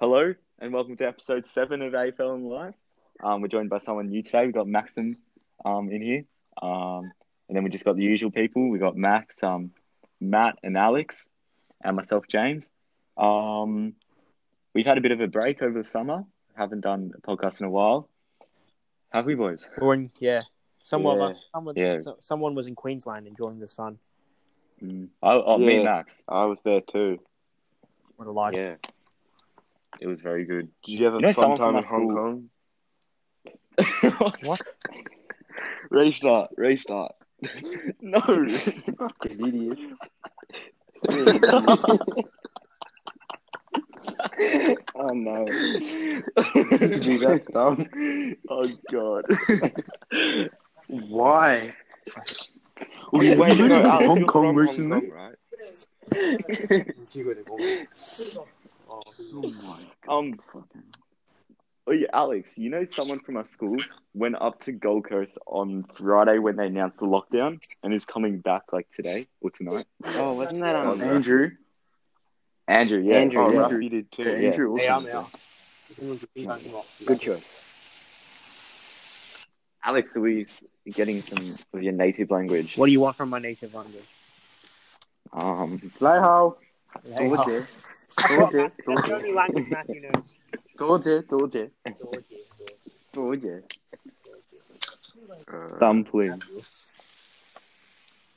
Hello and welcome to episode seven of AFL in Life. Um, we're joined by someone new today. We've got Maxim um, in here. Um, and then we just got the usual people. We've got Max, um, Matt, and Alex, and myself, James. Um, we've had a bit of a break over the summer. Haven't done a podcast in a while. Have we, boys? Or in, yeah, someone Yeah. of us, someone, Yeah. so- someone was in Queensland enjoying the sun. Mm. Oh, oh me, and Max. I was there too. What a life! Yeah. It was very good. Did you have a You know fun time my in Hong Kong? What? Restart. Restart. no. Fucking idiot. oh no. Be that dumb. oh god. Why? Okay, wait, no, Alex, Hong you're Kong from recently? right? Oh my Um, oh yeah, Alex, you know someone from our school went up to Gold Coast on Friday when they announced the lockdown and is coming back like today or tonight. Oh, wasn't that um, Andrew. Andrew, yeah. Andrew, oh, yeah. right. Did too. Yeah, Yeah. Andrew also. Hey, I'm out. Good choice. Alex, are we getting some of your native language? What do you want from my native language? Um, Lehau. Hey, Dorje. oh, Dorje. That's the Dorje. only language Matthew knows. Dorje. Dorje. Georgia. dumpling.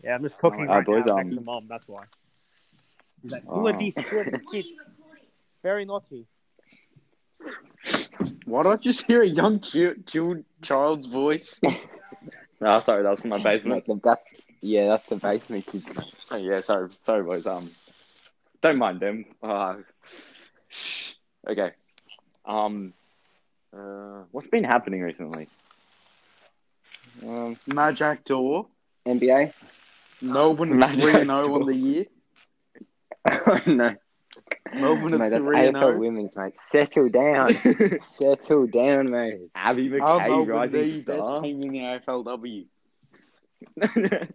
Yeah, I'm just cooking Uh, right now um, next to mom. That's why. He's like, who are these? Who are these kids? Very naughty. Why don't I just hear a young chi- chi- child's voice? Oh, sorry, that was from my basement. Mate, that's yeah, that's the basement kids. Oh, yeah, sorry, sorry, boys. Um, don't mind them. Uh, okay. Um, uh, what's been happening recently? Um, Majak Daw. NBA. Melbourne Majak 3 0 Door. on the year. oh no. Melbourne mate, at that's 3 AFL women's, mate. Settle down. Settle down, mate. Abby Are McKay, Melbourne rising the best star. team in the AFLW?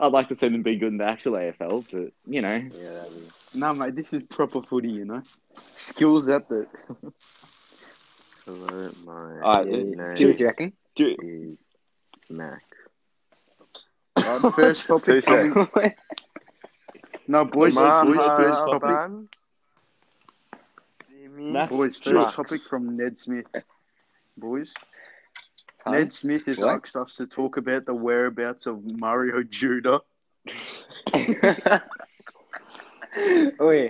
I'd like to see them be good in the actual AFL, but you know, Yeah, that'd. No, mate, this is proper footy, you know. Skills at the. Hello, my Alright, name uh, is do- you do, Max. Right, first topic. seconds. coming- No, boys, boys, first topic. Max, Boys, sure. first topic from Ned Smith. Boys, Huh? Ned Smith has What? asked us to talk about the whereabouts of Mario Judah. oh yeah,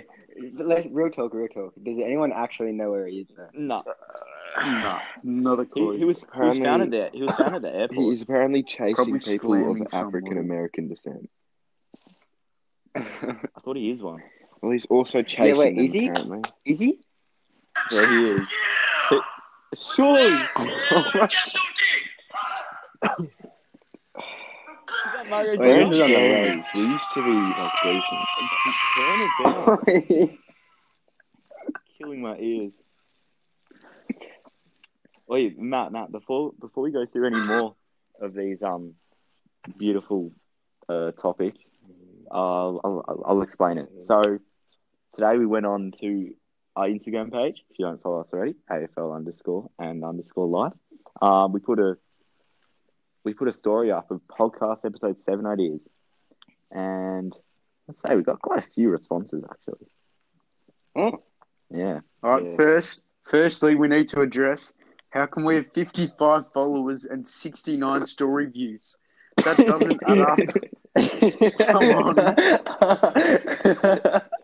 let's real talk, real talk. Does anyone actually know where he is? Though? no, uh, Nah, not a clue. he was he was Apparently- found at the he was found at the He is apparently chasing Probably people of. African American descent. I thought he is one. Well, he's also chasing wait, them, is he? apparently. Is he? Yeah, he is. He- surely. Mario Wait, Jones is on the shows. road. We used to be like decent. Turn it down. Killing my ears. Wait, Matt, Matt, before before we go through any more of these um beautiful uh, topics, I'll, I'll I'll explain it. So today we went on to our Instagram page. If you don't follow us already, AFL underscore and underscore life. Um, we put a we put a story up of podcast episode seven ideas, and let's say we got quite a few responses actually. Oh. Yeah. All right, Yeah. first, firstly, we need to address how can we have 55 followers and 69 story views? That doesn't add up. Come on.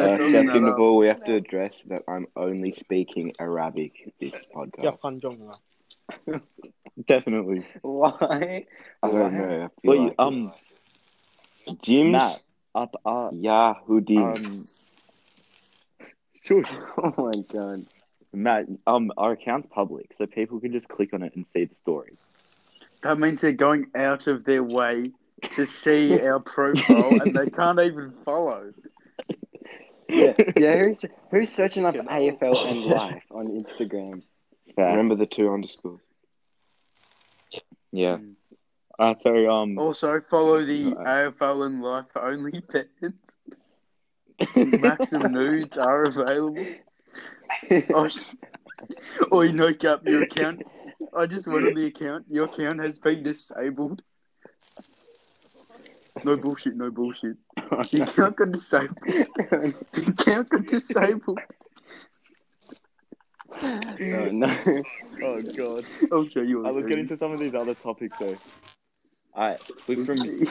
That Uh, second of all, we have to address that I'm only speaking Arabic this podcast. Definitely. Why? I don't know. I feel Wait, like um, Jim's Matt, up, uh, Yahudi. um. Oh my god. Matt, um, our account's public, so people can just click on it and see the story. That means they're going out of their way to see our profile and they can't even follow. Yeah, yeah. Who's who's searching up AFL and life on Instagram? Facts. Remember the two underscores. Yeah. Uh, so um, Also, follow the Right. AFL and Life Only fans. Maxim nudes are available. Oh, sh- oh, you know, Cap, your account. I just went on the account. Your account has been disabled. No bullshit, no bullshit. The account got disabled. The account got disabled. Oh, no. Oh god. I'll show you. I was getting to some of these other topics though. Alright, we're from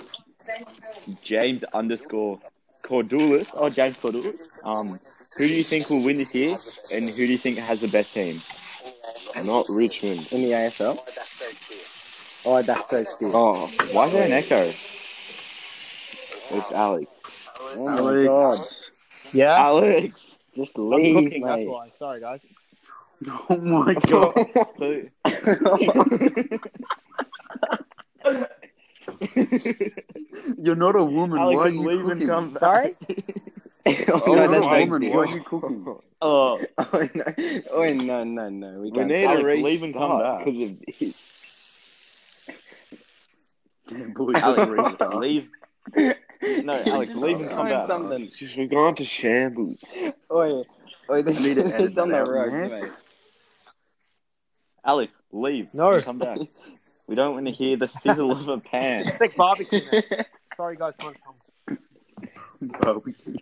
James underscore Cordulis. Oh, James Cordulis. Um, who do you think will win this year, and who do you think has the best team? Not Richmond. In the AFL? Oh, that's so stupid. Oh, Why is there an echo? It's Alex. Oh my god. Yeah. Alex. Just I'm leave, cooking, that's mate. why. Sorry, guys. Oh my god. You're not a woman. Alex, Why are you leave and come back. Sorry? oh, You're no, that's a woman. stupid. Why are you cooking? Oh, Oh no! Oh no! No! No! We We can't. need Alex, to restart leave and come back. because of this. Yeah, boys, Alex, let's restart. leave. No, Alex, leave and come Find back. something. It's just we've gone to shambles. Oi, oi, this I need to is edit on the that out, road, man. mate. Alex, leave. No. and come back. We don't want to hear the sizzle of a pan. Sick barbecue. man. Sorry, guys. Can't come. Barbecue.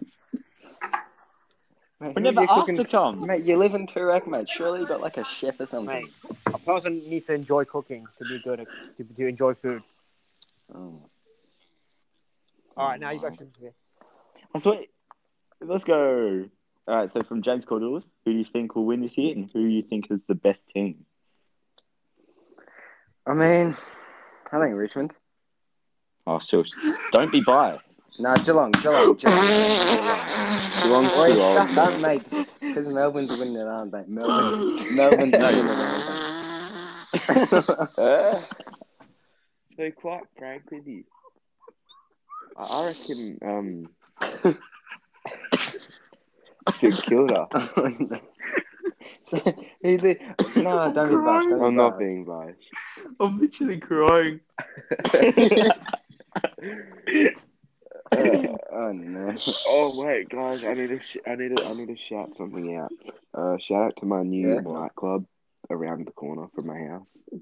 Mate, We who never you asked cooking- to come. Mate, you live in Toorak, mate. Surely you got like a chef or something. Mate, a person needs to enjoy cooking to be good at to, to enjoy food. Oh. All right, now you guys should. I swear. Let's go. All right. So from James Cordelis, who do you think will win this year, and who do you think is the best team? I mean, I think Richmond. Oh, sure. Don't be biased. Nah, Geelong, Geelong, Geelong. Geelong's Oi, too old. shut that, mate. Because Melbourne's winning it, aren't they? Melbourne, Melbourne's winning it, aren't to be quite frank with you, I I reckon um, St Kilda. they? So, he li- no, don't be biased. Don't I'm not biased. being biased. I'm literally crying. Uh, oh no. Oh wait, guys, I need to sh- I need to I need to shout something out. Uh, shout out to my new Yeah. nightclub around the corner from my house. Oh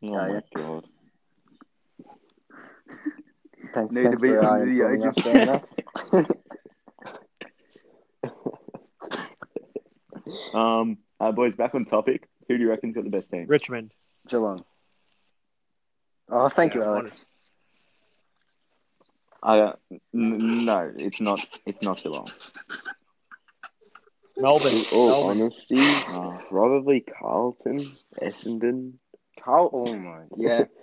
Yeah, my yeah. god. Thanks, Need to thanks be for uh, the informing age of- there, Max. Um, uh, boys, back on topic. Who do you reckon's got the best team? Richmond. Geelong. Oh, thank you, Alex. I, uh, n- no, it's not. It's not Geelong. Melbourne. In all Melbourne. honesty, Oh. probably Carlton, Essendon. Carl, oh my, yeah.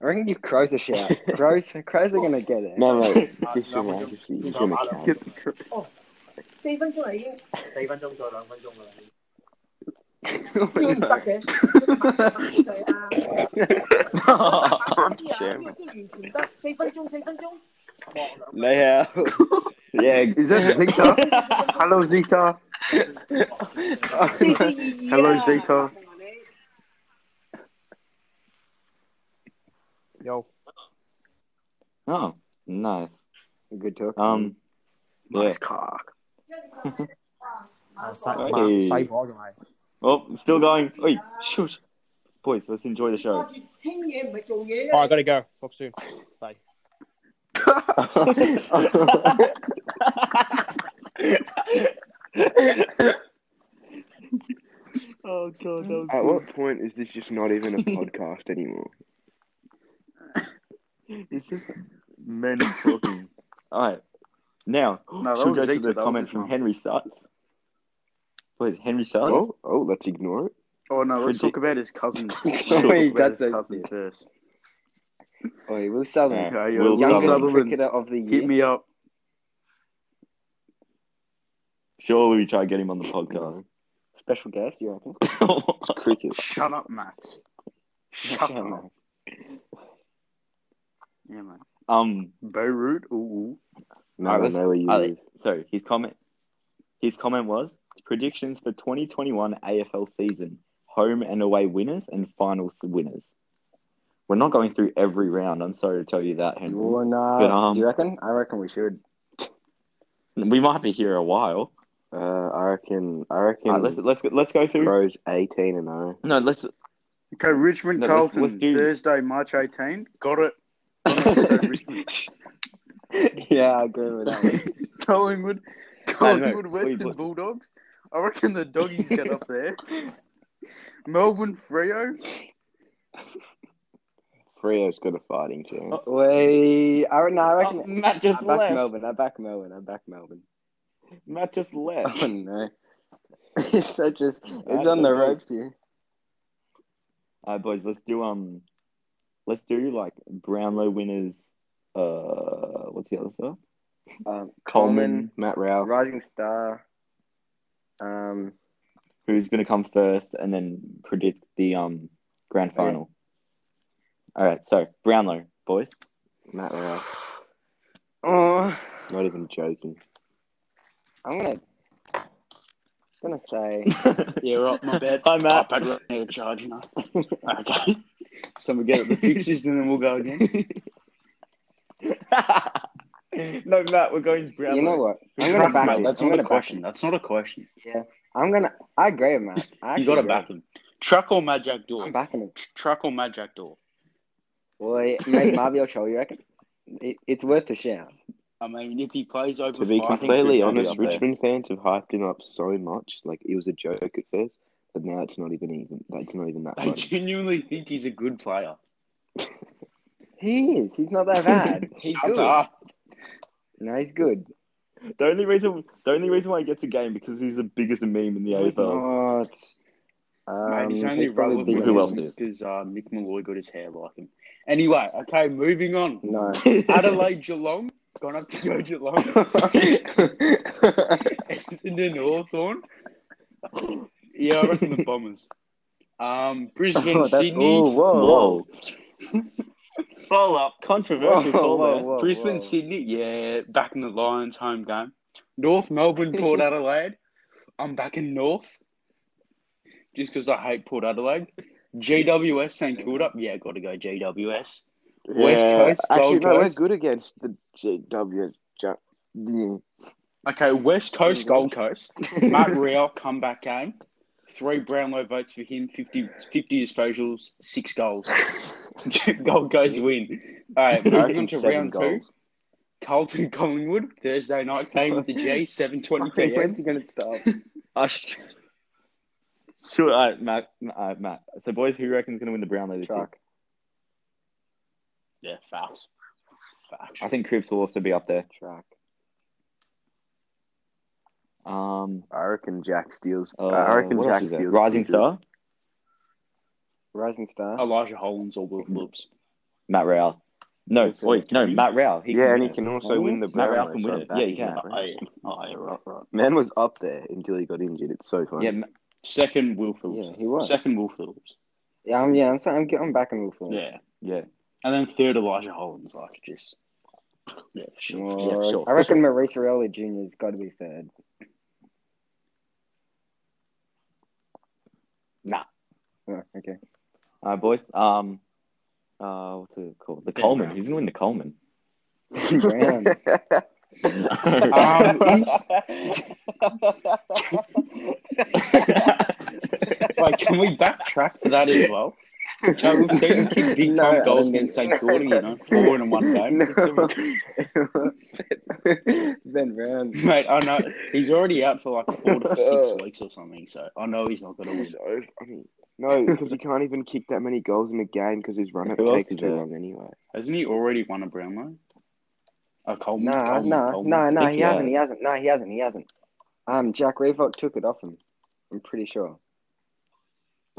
I reckon give Crows a shout. Crows, Crows are gonna get it. No, no, Uh, just your Melbourne. Majesty. He's gonna Melbourne. count. Get the cr- 四分钟啦已经，四分钟再两分钟㗎啦。要唔得嘅，对啊，啲啊，呢个都完全唔得，四分钟四分钟， Lay out. yeah, Is that Zita? Hello, Zita. 四四二二 Hello, 啊 Zita. Yo. Oh, nice. Good talk. Um, nice yeah. cock. Oh, still going. Oi, shoot. Boys, let's enjoy the show. All right, I gotta go. Talk soon. Bye. oh god! At what point is this just not even a podcast anymore? It's just men talking. All right, now No, should we was go to the that comment from mum. Henry Sutts. Wait, Henry Sutts. Oh, oh, let's ignore it. Oh no, let's Predict- talk about his cousin. Let's Oh, talk wait, about that's his cousin sick. first. Oi, Will Southern, Yeah. Okay, Will Will youngest Southern. Sutherland, cricketer of the year. hit me up. Surely we try to get him on the podcast. Special guest, you reckon? It's cricket. Shut up, Max. Shut Shut up. up. Yeah, man. um, Beirut. Ooh. No, Alright, I let's- know where you alright, live. so his comment, his comment was predictions for 2021 AFL season, home and away winners and finals winners. We're not going through every round. I'm sorry to tell you that, Henry. You wanna, But, um, you reckon? I reckon we should. We might be here a while. Uh, I reckon. I reckon. Alright, let's let's go, let's go through. Crows eighteen and oh. zero. No, let's. Okay, Richmond No, let's- Carlton let's do- Thursday, March 18. Got it. So Richmond. yeah, I agree with that. Collingwood, Collingwood please, Western please. Bulldogs. I reckon the doggies get up there. Melbourne Freo. Freo's got a fighting chance. Oh. Wait, I, no, I reckon. Oh, Matt just I back left. Melbourne. I back Melbourne. I back Melbourne. Matt just left. Oh no, it's such a. It's on the okay. ropes here. All right, boys. Let's do um. Let's do like Brownlow winners. Uh, what's the other stuff? Um, Coleman. Matt Rowell. Rising Star. Um, Who's gonna come first, and then predict the um grand Okay. final. All right. So Brownlow boys. Matt Rowell. oh, Not even joking. I'm gonna. Gonna say. Yeah, right, my bad. Hi, Matt. Oh, Patrick, need a charge now. Okay. Someone get at the fixtures and then we'll go again. no, Matt. We're going Brownlow. You know what? I'm gonna back Mate, it. that's I'm not gonna a question. him. That's not a question. Yeah, I'm gonna. I agree with Matt. I You actually got to agree. back him. Truck or Majak Daw? I'm backing him. Truck or Majak Daw? Boy, maybe Mabior Chol, you reckon? It, it's worth a shout. I mean, if he plays over To be five, completely honest. Richmond fans have hyped him up so much. Like it was a joke at first, but now it's not even even. That's not even that I funny. genuinely think he's a good player. He is. He's not that bad. He's Shut good. up. No, he's good. The only reason, the only reason why he gets a game because he's the biggest meme in the No, AFL. not. Um, Mate, he's only probably relevant bigger Who than- else is? because uh, Nick Malloy got his hair like him. Anyway, okay, moving on. No. Adelaide Geelong, gone up to go Geelong. Essendon Hawthorn. Yeah, I reckon the Bombers. Um, Brisbane, Oh, Sydney. oh, whoa, Whoa. Follow up, controversial Whoa, call whoa, whoa. Brisbane, Sydney, yeah, back in the Lions home game. North Melbourne, Port Adelaide. I'm back in North. Just because I hate Port Adelaide. GWS, St Kilda. Up. Yeah, got to go GWS. West Coast, Actually, Gold no, we're Coast. good against the GWS. Yeah. Okay, West Coast, Gold Coast. Matt Rowell, comeback game. Three Brownlow votes for him, 50, 50 disposals, six goals. Gold Coast win. All right, moving on to seven round two. Carlton Collingwood, Thursday night game with the G, seven twenty p.m. When's p.m. he gonna stop? Uh, sh- sure, uh, Matt, uh, Matt. So, boys, who reckon's going to win the Brownlow this year? Yeah, facts. Facts. I think Cripps will also be up there. Truck. Um, I reckon Jack steals. uh, I reckon Jack is there? steals. Rising pretty Star, Rising Star. Elijah Hollands or Will Phillips. Matt Rowell. No, Who's wait, no. Matt Rowell. He good. Yeah, and he can also Can win the Matt Rowell can win it. Yeah, he can. Oh, yeah. Oh, yeah, right, right. Man was up there until he got injured. It's so funny. Yeah, Second, Will Phillips. Yeah, he was. Second, Will Phillips. Yeah, I'm, yeah, I'm saying I'm, get- I'm backing Will Phillips. Yeah. yeah. And then third, Elijah Hollands. Like, just. Yeah, for sure. Or- Yeah, sure, I for reckon Maurice Rioli Jr.'s got to be third. Nah. Oh, okay. All right, boys. Um, uh, what's it called? The Coleman. Brown. Who's going to win the Coleman? Brown. Um, Wait, can we backtrack for that as well? You know, we've seen him kick big time I goals against St Kilda, you know, four in one game. ben Brown. Mate, I know he's already out for like four to six weeks or something, so I know he's not going to win. So, I mean, no, because he can't even kick that many goals in a game because his run up Who else take is is too long anyway. Hasn't he already won a Brownlow? A Coleman? No, Coleman, no, Coleman. no, no. He he hasn't. He hasn't. No, he hasn't. He hasn't. Um, Jack Riewoldt took it off him. I'm pretty sure.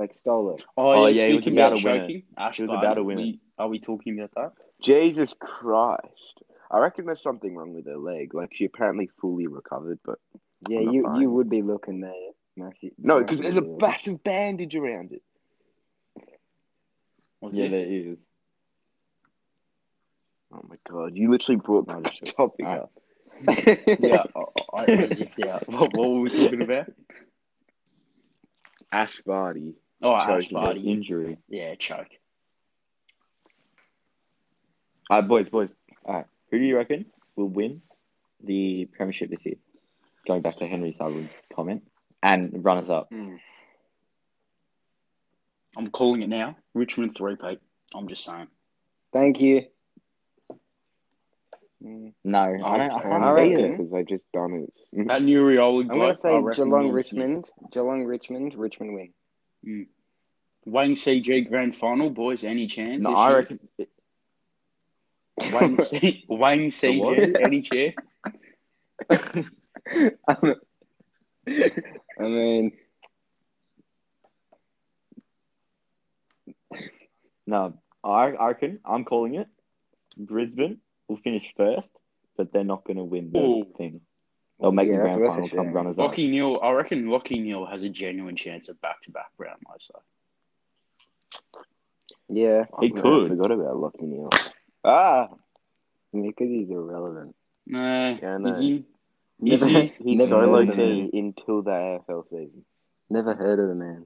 Like stole it. Oh, Oh, yeah, yeah, he was about about to win it. He was about to win it. Are we talking about that? Jesus Christ. I reckon there's something wrong with her leg. Like, she apparently fully recovered, but Yeah, you buying you would be looking there, Matthew. no, because there's a Matthew. massive bandage around it. What's yeah, this? there is. Oh my god, you literally brought No, that just- topic Alright. up. yeah, I, I, as if, yeah. What, what were we talking about? Ash Barty. Oh, Ash Choking, Barty. Injury. Yeah, choke. All right, boys, boys. All right. Who do you reckon will win the premiership this year. Going back to Henry Sutherland's comment and runners up. I'm calling it now. Richmond three peat. I'm just saying. Thank you. Mm, No, I don't. I I can't see reckon- it. because they've just done it. That new Rioli I'm going to say Geelong Will Richmond. Geelong Richmond. Richmond win. Smith. Wayne CG grand final, boys. Any chance? No, I reckon. Wayne, C- Wayne CG. Any chance? I mean, No, I, I reckon I'm calling it. Brisbane will finish first, but they're not going to win the Ooh. thing. They'll make Yeah, the grand final, come shout. runners up. Lachie Neale. I reckon Lachie Neale has a genuine chance of back-to-back Brownlow. So yeah. He I could. forgot about Lachie Neale. Ah, because he's irrelevant. nah, Yeah, I is he? Never, Is he? He's never so heard low of the man. key until the AFL season. Never heard of the man.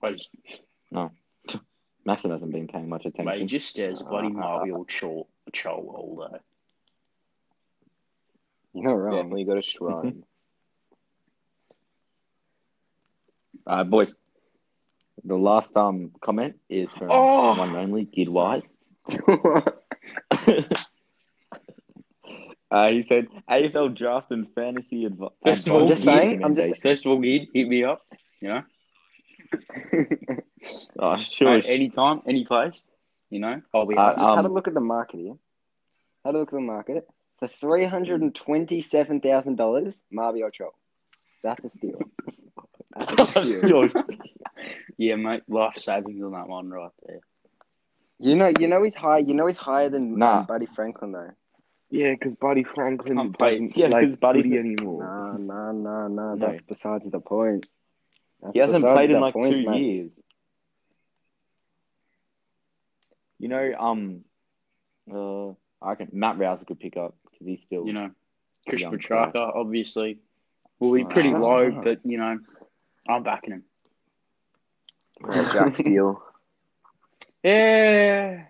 Wait, Maxim hasn't been paying much mate, he attention. just stares at bloody Mabior Chol, Chol all day. You're not wrong. Definitely got a shrine. Uh, boys, the last um comment is from Oh! one and only Gid Wise. uh, he said AFL draft and fantasy advice. First of all, I'm just saying, I'm just- First of all, Gid, hit me up. You know, Oh, sure. Mate, anytime, any place. You know, I'll be. Uh, Just had a Um, look at the market here. Had a look at the market. For three hundred and twenty-seven thousand dollars, Mabior Chol. That's a steal. That's a steal. Yeah, mate, life savings on that one right there. You know, you know he's high. You know he's higher than Nah. um, Buddy Franklin though. yeah, because Buddy Franklin Can't play- doesn't yeah, play 'cause Buddy's footy anymore. Nah, nah, nah, nah. No. That's besides the point. That's He hasn't played in like point, two mate. years. You know, um, uh, I reckon Matt Rouse could pick up because he's still. You know, Christian Petracca, obviously, will be pretty Ah. low, but you know, I'm backing him. Oh, Jack Steele. Yeah,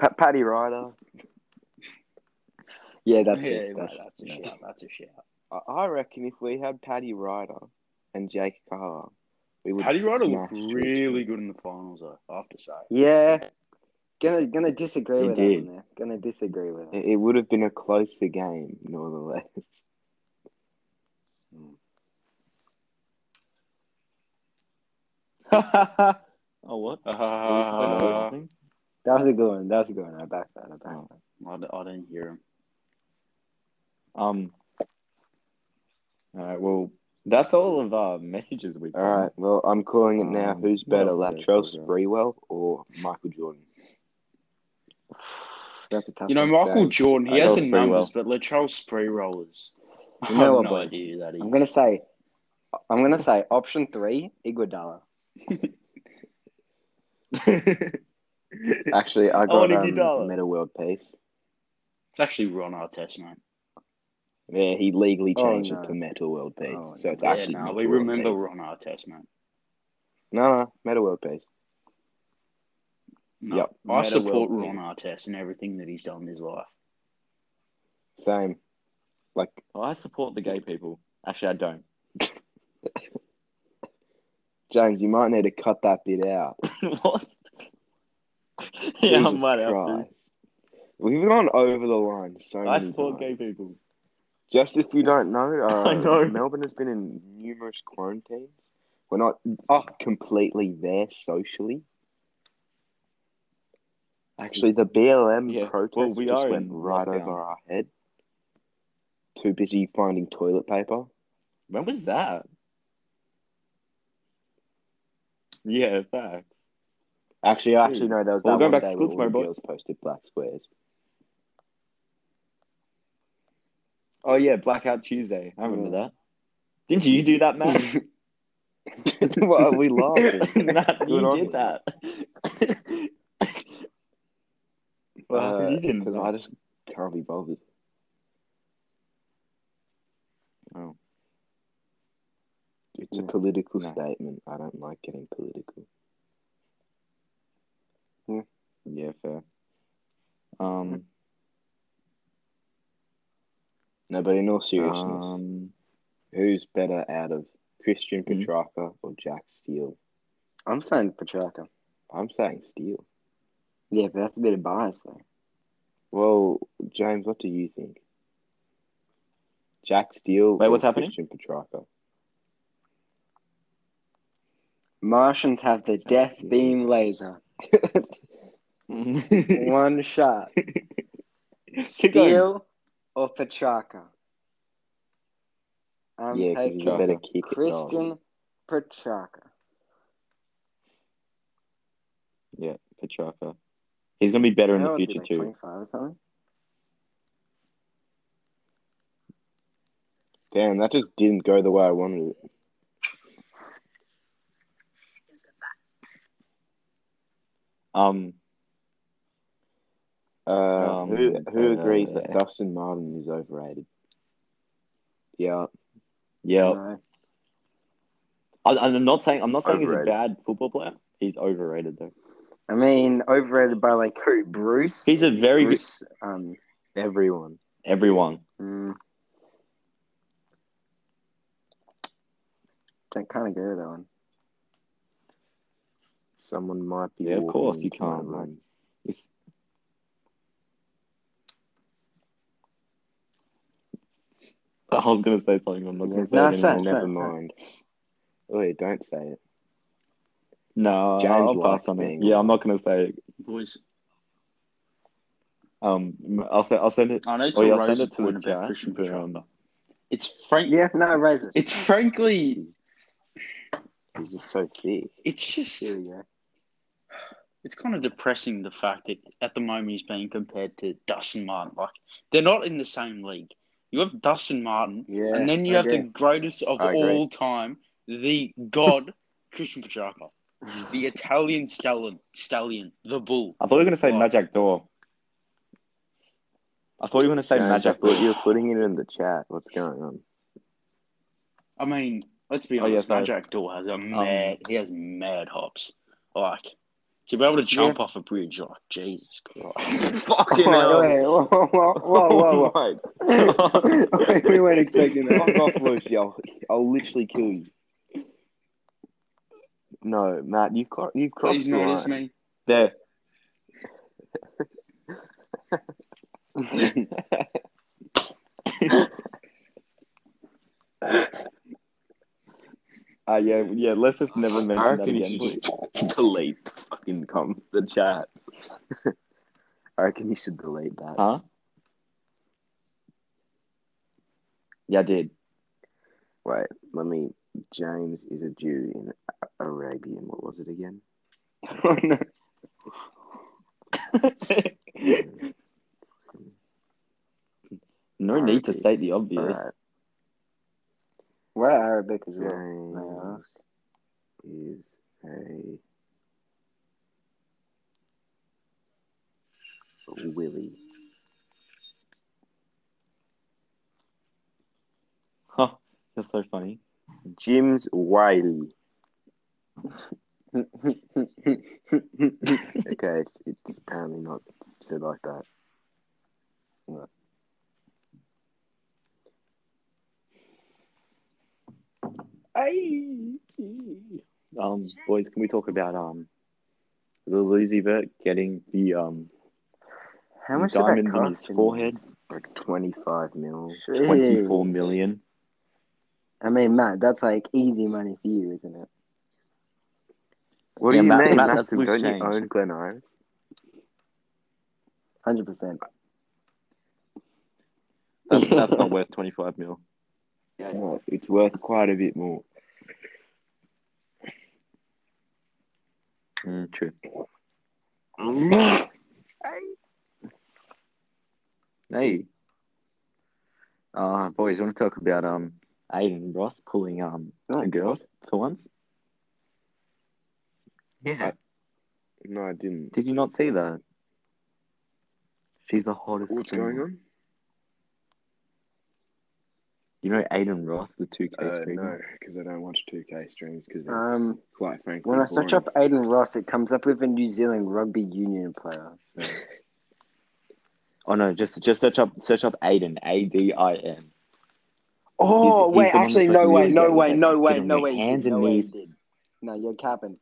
Pa- Paddy Ryder. Yeah, that's yeah, it. mate, That's, that's a shout. That's a shout. I, I reckon if we had Paddy Ryder and Jake Carr, we would. Paddy Ryder looked really good in the finals, though. I have to say. Yeah. Gonna gonna disagree He with did. that one there. Gonna disagree with that. It, it would have been a closer game, nonetheless. oh what? Uh, That was a good one. That was a good one. I back that. I back Oh. that. I, d- I didn't hear him. Um. All right. Well, that's all of our messages we've. All right. Well, I'm calling it now. Um, Who's better, else is Latrell? Sprewell or Michael Jordan? That's a tough You know, Michael. Jordan, he has the numbers, but Latrell Sprewell is. You know have what, no boys? idea that is. I'm gonna say I'm gonna say option three, Iguodala. Actually, I got wanna um. Meta World Peace. It's actually Ron Artest, mate. Yeah, he legally Oh, changed no. it to Meta World Peace, Oh, so it's Yeah, actually. no, we remember Peace. Ron Artest, mate. No, no, Meta World Peace. No, Yep, I Meta support World Ron Artest and everything that he's done in his life. Same. Like, Well, I support the gay people. Actually, I don't. James, you might need to cut that bit out. what? yeah, I Jesus might have to. We've gone over the line so I many support times. gay people. Just if you don't know, uh, I know. Melbourne has been in numerous quarantines. We're not oh, completely there socially. Actually, the BLM Yeah, protest well, we just went right lockdown. over our head. Too busy finding toilet paper. When was that? Yeah, facts. Actually, I actually know there was Well, that going back to day school where all the tomorrow, girls posted black squares. Oh yeah, Blackout Tuesday. I remember that. Didn't you do that, Matt? what are we laughing? Matt, you did that. Well, you didn't. Because Uh, I just can't be bothered. Oh. It's a Mm. political No. statement. I don't like getting political. Yeah, Yeah, fair. Um, No, but in all seriousness, Um, who's better out of Christian Mhm. Or Jack Steele? I'm saying Petracca. I'm saying Steele. Yeah, but that's a bit of bias though. Well, James, what do you think? Jack Steele Wait, what's happening? Christian Petracca? Martians have the death beam laser. One shot. Steele or Petracca? I'm Yeah, taking better kick it, Christian Petracca. Yeah, Petracca. He's gonna be better in the old is he, future like too. or something? Damn, that just didn't go the way I wanted it. Um, Uh, Um, who who agrees uh, that Dustin Martin is overrated? Yeah, yeah, No. I, I'm not saying I'm not saying he's a bad football player. He's overrated though. I mean, overrated by like who? Bruce? He's a very good um, everyone. everyone. mm, don't kind of go with that one. Someone might be. Yeah, of course you can't, room. It's, I was gonna say something. I'm not gonna say No, it say anymore. Never say it. mind. Wait, don't say it. No, James I'll likes pass on it. Yeah, I'm not gonna say it. Boys, Um, I'll send I'll send it. I need Oh to yeah, I'll raise send it to the chat. Christian but, um, It's frank. Yeah, no, raise it. It's frankly, He's just so thick. it's just, Here we go. it's kind of depressing the fact that at the moment he's being compared to Dustin Martin. Like they're not in the same league. You have Dustin Martin, Yeah, and then you I have the greatest of I agree. all time, the god Christian Petracca, the Italian stallion, stallion, the bull. I thought you were gonna say Wow. Majak Daw. I thought you were gonna say James, Magic thought Door. you were putting it in the chat. What's going on? I mean, let's be Oh, yeah, honest. Majak Daw has a um, mad. he has mad hops. Like to be able to jump off a bridge. Like Jesus Christ. Fucking Oh, wait, whoa, whoa, whoa, whoa, oh, whoa, whoa. We weren't expecting that. Fuck off, Lucy. I'll, I'll literally kill you. No, Matt, you've, cro- you've crossed Please the notice line. me. There. Uh, yeah, yeah. Let's just never I mention that reckon you should please. just delete the fucking com- the chat. I reckon you should delete that. Huh? Yeah, I did. Wait, let me. James is a Jew in Arabian. What was it again? Oh, no. no need to state the obvious. Alright. We're Arabic as well. James is a Willie. Huh, that's so funny. Jim's Wiley. Okay, it's, it's apparently not said like that. Um, boys, can we talk about um, the Lil Uzi Vert getting the um How much did that diamond in cost? his forehead? Like 25 mil. Jeez. Twenty-four million. I mean, Matt, that's like easy money for you, isn't it? What Yeah, do you Matt- mean? Matt, Matt, that's loose don't you own Glen Iris? Hundred percent. That's that's not worth twenty-five mil. No, it's worth quite a bit more. Mm, true. Hey. Uh, boys, want to talk about um Adin Ross pulling um a girl for once? Yeah. No, I didn't. Did you not see that? She's the hottest. What's thing. going on? You know Adin Ross, the two K Uh, streamer. no, because I don't watch 2K streams because they're Um, quite frankly when I search up Adin Ross, it comes up with a New Zealand rugby union player. So Oh no, just just search up search up Aiden. A D I N. Oh he's wait, the one actually, no way, no way, at no way, no way. hands and no knees. did. No, you're capping.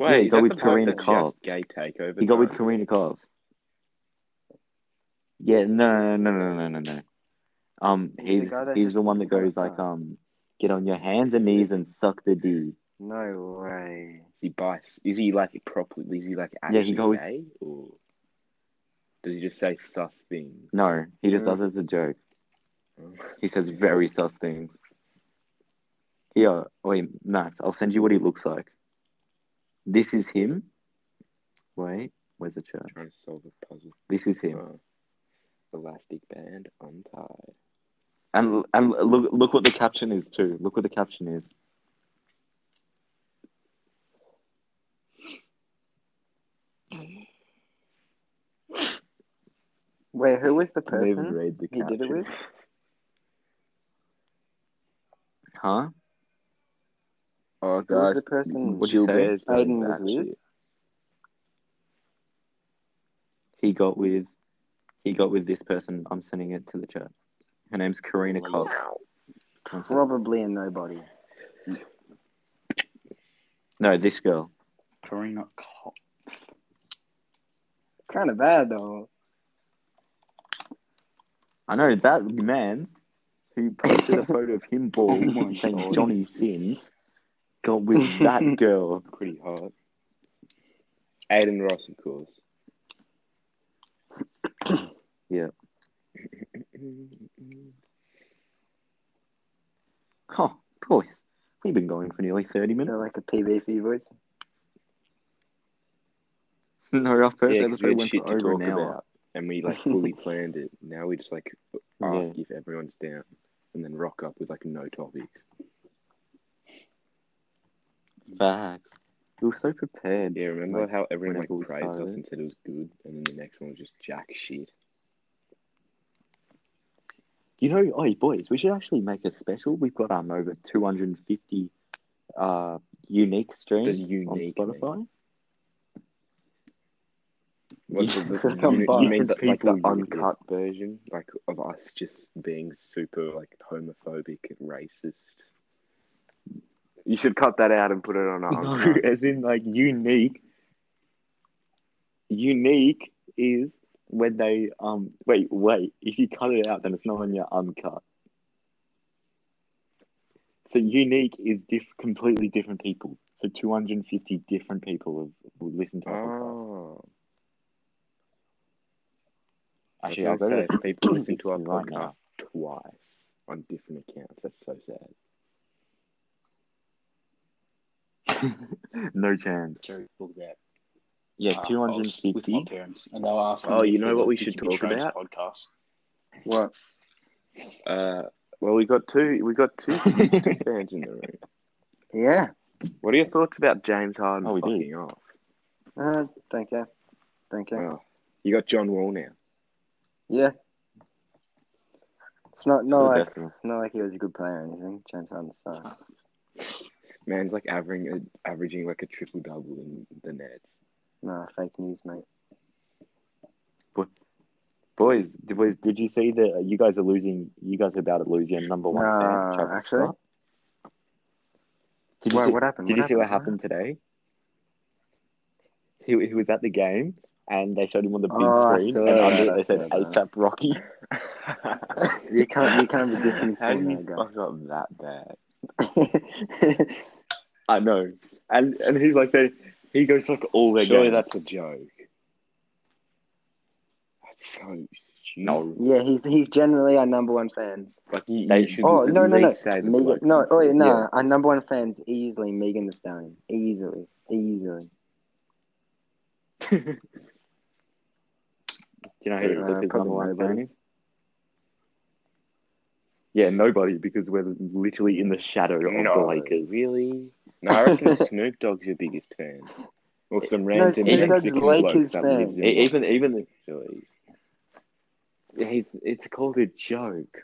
Yeah, Wait, he got with Karina that Kov. Gay takeover. He got with? Corinna Kopf. Yeah, no, no, no, no, no, no. Um, He's the he's guy he's the one that goes like um, get on your hands and knees and suck the D. No way. Is he bites? Is he like properly? Is he like Yeah, he actually gay, or does he just say sus things? No, he just Mm. does it as a joke. He says very sus things. Here, wait, Max, I'll send you what he looks like. This is him. Wait, where's the chart? Trying to solve a puzzle. This is him. Oh. Elastic band untied. And and look look what the caption is too. Look what the caption is. Wait, who was the Can we person read the he did it caption? with? Huh? Oh, Who was guys, the person mm, What'd you say? Gilbert's going Adin was with? He got with he got with this person. I'm sending it to the chat. Her name's Corinna Kopf. One sec. Probably a nobody. No, this girl. Corinna Kopf. Kind of bad though. I know that man who posted a photo of him oh bald Oh saying God. Johnny Sins got with that girl. Pretty hot. Adin Ross, of course. Yeah. Oh, boys, we've been going for nearly 30 minutes. that like a PB for you boys? No, our first yeah, we episode had went shit for to over an hour. about, and we like fully planned it. Now we just like ask if everyone's down, and then rock up with like no topics. Facts. We were so prepared. Yeah, remember Like, how everyone like whenever we praised us and said it was good, and then the next one was just jack shit. You know, oh, boys, we should actually make a special. We've got um over 250 uh unique streams unique on Spotify. What's Yeah, the, some you, you mean the, like the uncut version, like of us just being super like homophobic and racist? You should cut that out and put it on our. No, as in like unique. Unique is when they um wait wait if you cut it out then it's not on your uncut. So unique is diff- completely different people. So 250 different people have will listen to our podcast. Actually, I I'll was go gonna to people listen to our right podcast now. twice on different accounts. That's so sad. no chance. Jerry talk about Yeah, uh, two I hundred was with my parents, and they'll ask. Oh, you know what we should You Be talk about? Podcast. What? Uh, well, we got two. We got two fans in the room. Yeah. What are your thoughts about James Harden Oh, we did. fucking off? Uh, thank you. Thank you. Well, you got John Wall now. Yeah. It's not For not like best not like he was a good player or anything. James Harden's star. Man's like averaging uh, averaging like a triple double in the Nets. No, fake news, mate. Boys, did, boys, did you see that uh, you guys are losing? You guys are about to lose your number one Nah, fan, Travis actually. Scott. Did you Wait, see, what happened? Did What you see what happened? happened today? He, he was at the game and they showed him on the big Oh, screen and that, under it I they said. ASAP Rocky. You can't you can't be dissing How from you that fuck up that bad? I know, and and he's like they, he goes like all their Surely games. that's a joke. That's so stupid. no. yeah, he's he's generally our number one fan. Like They- should Oh no no no Megan, no oh yeah, no Yeah. our number one fan's easily Megan Thee Stallion easily easily Do you know who Uh, Clippers number one nobody. fan is? Yeah, nobody because we're literally in the shadow of No, the Lakers. really? No, I reckon Snoop Dogg's your biggest fan. Or some No, random Snoop Dogg's Mexican Lakers bloke that fan. lives in even Los even Angeles. he's it's called a joke.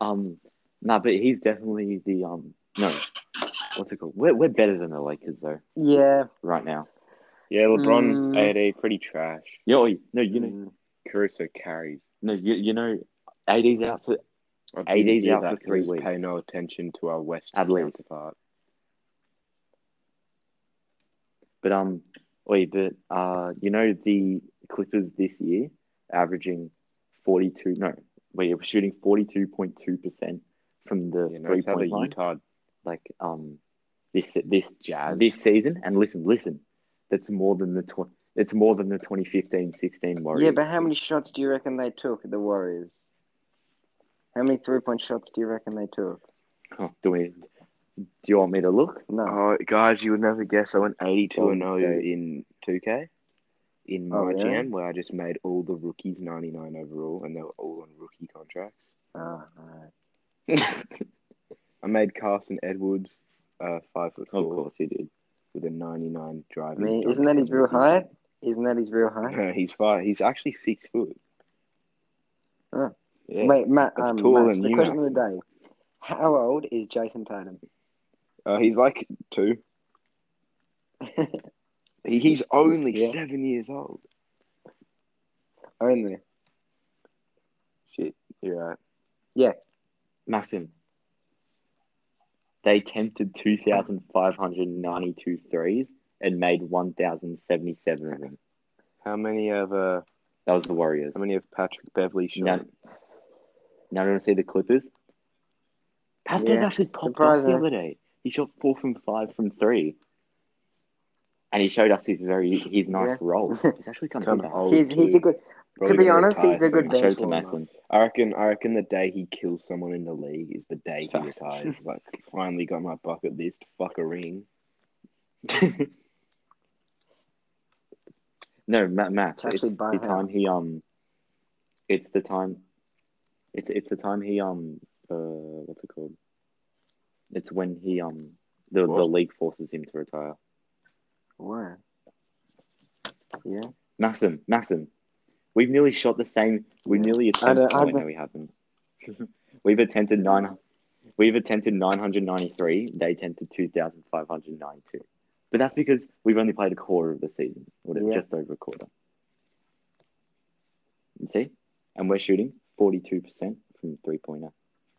Um, no, but he's definitely the um no, what's it called? We're we're better than the Lakers though yeah right now. Yeah, LeBron, Mm. AD, pretty trash. Yeah, oh, no, you know Mm. Caruso carries. No, you, you know, AD's out for I AD's out for three we weeks. Pay no attention to our West At counterpart. But um, wait, but uh, you know the Clippers this year averaging forty two. No, wait, we're shooting forty two point two percent from the You know, three how the point line. Utah Like um, this this Jazz. this season, and listen, listen, that's more than the tw- It's more than the 2015-16 Warriors. Yeah, but how many shots do you reckon they took, at the Warriors? How many three point shots do you reckon they took? Oh, do we? Do you want me to look? No. Oh, guys, you would never guess. I went 82 and Golden 0 State. in 2K in Oh, my yeah? GM, where I just made all the rookies 99 overall, and they were all on rookie contracts. Ah, alright. I made Carson Edwards uh, five foot Of course he did. with a 99 I driving. mean, isn't that his real the height? Isn't that his real height? season. he's five. He's actually six foot. Oh. Yeah. Wait, Matt, um, Max, the question of the day. How old is Jayson Tatum? Uh, he's like two. He, he's only Yeah. seven years old. Only. Shit, you're right. Yeah. Maxim. They attempted 2,592 threes and made 1,077 of them. How many of uh, That was the Warriors. how many of Patrick Beverley shot? Now, now you want to see the Clippers? Pat Yeah, actually popped off the other day. He shot four from five from three. And he showed us his very his nice Yeah. roll. He's actually come back. he's he's a good. Probably to be honest, he's a good soon. I showed bench. Masson. I reckon. I reckon the day he kills someone in the league is the day he retires. Like, finally got my bucket list. Fuck a ring. no, Matt, Matt. To It's the a time he um. It's the time. It's it's the time he um uh what's it called? It's when he um the the league forces him to retire. Wow. Yeah. Maxim, Maxim, we've nearly shot the same. We've Yeah. nearly I attempted. don't- I oh, don't- no, we haven't. we've attempted nine. We've attempted nine hundred ninety-three. They attempted two thousand five hundred ninety-two. But that's because we've only played a quarter of the season, or Yeah. just over a quarter. You see, and we're shooting forty-two percent from three-pointer,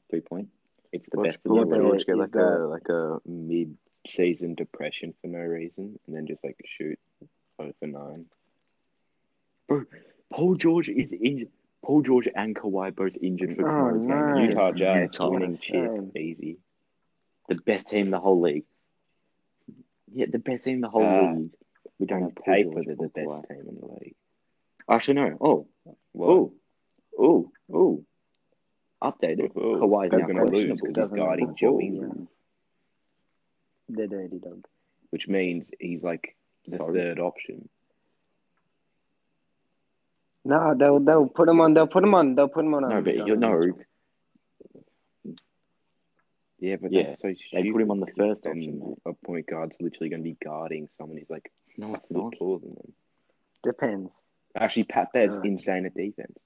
three-point. It's the Watch best in the Yeah, but league. George get is like the- a like a mid-season depression for no reason, and then just like shoot over nine. Bro, Paul George is injured. Paul George and Kawhi both injured for Oh, tomorrow's no. game. Utah Jazz Utah. winning chip easy. the best team in the whole league. Yeah, the best team in the whole Ah, league. We don't On have Paul paper, George they're the best Kawhi. team in the league. Actually, no. Oh, What? oh, oh, oh. Updated. Oh, Kawhi is they're now gonna lose questionable. because he's guarding. Joe Yeah. Ingles, The dirty dog. which means he's like the Sorry. third option. No, they'll they'll put him on. They'll put him on. They'll put him on. No, but you Donovan know, Mitchell. Yeah, but Yeah, that's so they put him on the first option. A point guard's literally going to be guarding someone who's like no, it's not. taller than them. Depends. Actually, Pat Bev's Uh. insane at defense.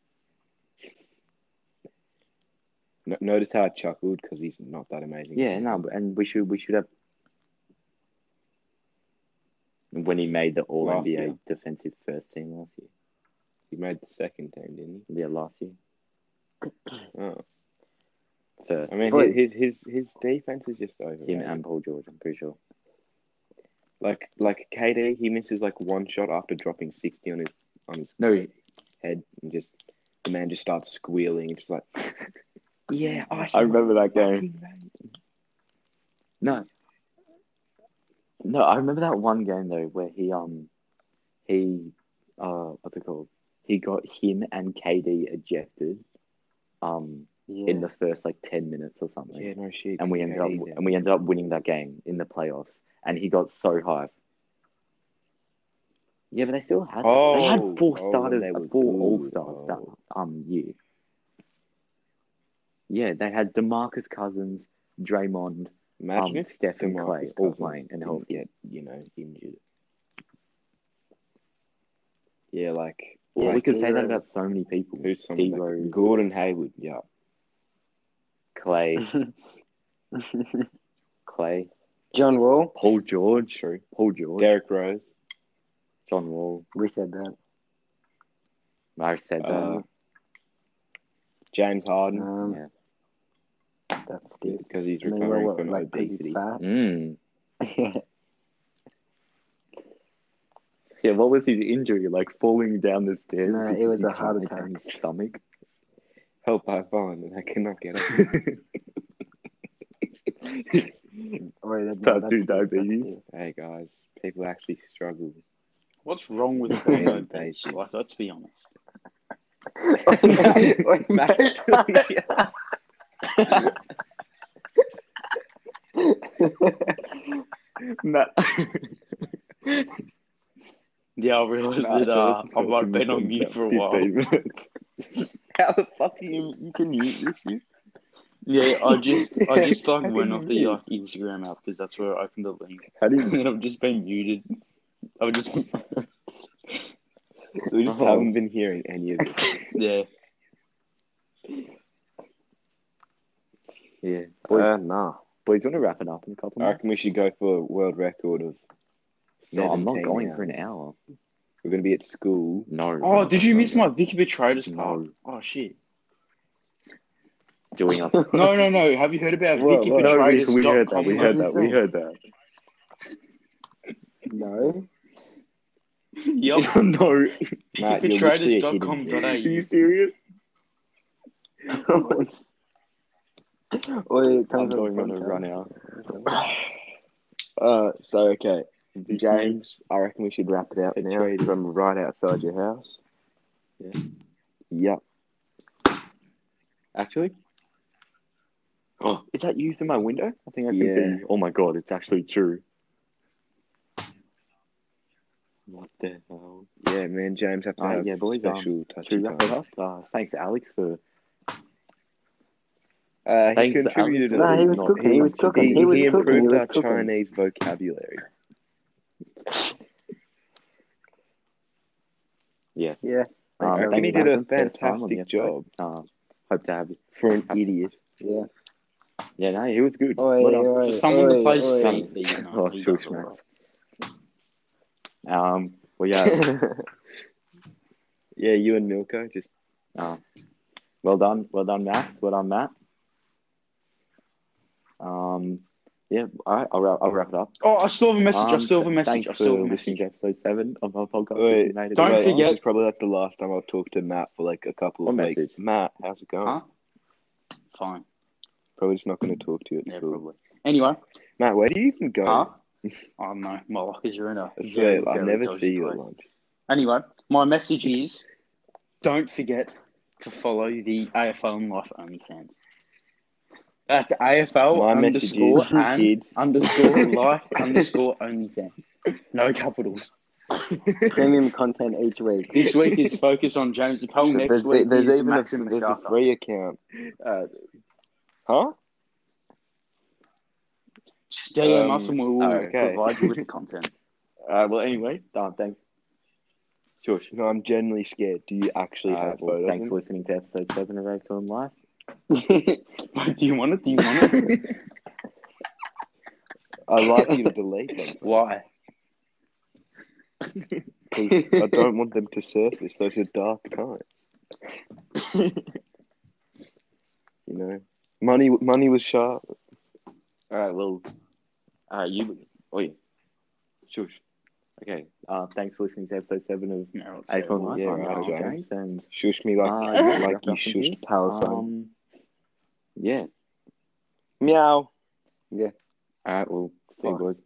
No, notice how I chuckled because he's not that amazing. Yeah, no, and we should we should have. When he made the All Last NBA year. defensive first team last year. he made the second team, didn't he? Yeah, last year. Oh, I mean, his his his defense is just over. him and Paul George. I'm pretty sure. Like like KD, he misses like one shot after dropping sixty on his on his No, head, and just the man just starts squealing. It's just like, yeah, I remember that game. No. No, I remember that one game though where he um he uh what's it called? He got him and KD ejected Yeah. in the first like ten minutes or something. Yeah, no shit. And we ended up out. and we ended up winning that game in the playoffs. And he got so high. Yeah, but they still had they Oh, had four oh, starters, they were four all stars Oh. that um year. Yeah, they had DeMarcus Cousins, Draymond, Imagine um, if Steph and DeMarcus Clay all playing and healthy. get you know injured. Yeah, like Well, we could say that about so many people. who's Gordon Hayward? Yeah, Clay, Clay, John Wall. Paul George, true. Paul George, Derrick Rose. John Wall. We said that. I said that. Uh, James Harden Um, Yeah. That's stupid. because he's I mean, recovering what, from like, 'cause he's obesity. fat. Mm. yeah. Yeah, what was his injury? Like falling down the stairs? No, it was a heart can't attack. His stomach. Help I find, and I cannot get up. Or that, Type that's two that's diabetes. hey guys, people actually struggle. What's wrong with Yeah, diabetes? baby. Like, let's be honest. Wait, Matt. Matt. Yeah, I realised Matt, that uh, I've been on mute for for a while. 15 minutes. How the fuck do you, you can mute this shit? Yeah, I just I just like How went off the mute? uh, Instagram app because that's where I opened the link, How do and you? then I've just been muted. I've just So we just Oh. haven't been hearing any of it. yeah. Yeah, boys, Uh, nah. boys, want to wrap it up in a couple I minutes? reckon we should go for a world record of. No, I'm not 17 going hours. for an hour. We're going to be at school. No. Oh, did you no, miss no. my Vicky Betrayed part? No. Oh shit. Doing up? No, no, no. Have you heard about Well, Vicky well, no, we, we heard that. We heard that. We heard that. No. Yep. no. Matt, you're literally a hidden VickyBetrayers.com.au. Are you serious? Oi, I'm come going on a run out. Uh, so okay, James, I reckon we should wrap it out now from right outside your house. Yeah. Yep. Actually? Oh, is that you through my window? I think I can Yeah. see you. Oh my god, it's actually true. What the hell? Yeah, man. James have to Uh, have yeah, boys, um, special touch. Should we wrap it up? Uh, thanks, Alex, for. Uh, he Thanks contributed. Alex. a Nah, he was cooking, he was cooking, he was cooking, he improved was our cooking. Chinese vocabulary. Yes. Yeah. Um, I he did a Nathan, for your time on the fantastic job. Uh, hope to have you. For an idiot. Yeah. Yeah, no, he was good. Oi, Well done. oi, For someone oi, that plays oi. FIFA, you know, Oh, he shush, does all Max. right. Um, well, yeah. Yeah, you and Milko just Uh, well done, well done, Max. Well done, Matt. Um, yeah, all right, I'll, wrap- I'll wrap it up. Oh, I still have a message. I Um, still have a message. Thanks I still have a for listening message. to episode seven of our podcast. Wait, If you made it don't this Wait, far. forget- This is probably like the last time I'll talk to Matt for like a couple of What weeks. Matt, how's it going? Huh? Fine. Probably just not going to talk to you at Yeah, school. probably. Anyway, Matt, where do you even go? huh? I don't know. My lockers are in a. I very, swear, I never see you at lunch. Anyway, my message is don't forget to follow the AFL and Life OnlyFans. That's AFL My underscore is, and kids. underscore life underscore only OnlyFans. No capitals. Premium content each week. This week is focused on James Appel. Next There's, week there's is even a, there's a free account. Uh, Huh? Just DM Um, us and we will okay. provide you with the content. uh, well, anyway, uh, thanks. Shush. No, I'm genuinely scared. Do you actually Uh, have well, photos? thanks for listening to episode seven of Rave Film Life. Do you want it? Do you want it? I'd like you to delete them. Why? 'cause I don't want them to surface. Those are dark times. You know, money money was sharp. All right, well, all right, you. Wait. Shush. Okay. Uh, thanks for listening to episode seven of No, it's Rave Film Life. yeah, I'm right, James. James, and Shush me like Uh, like you up in shushed here. Palestine. um, yeah. Meow. Yeah. All right. Well, see you Bye. boys.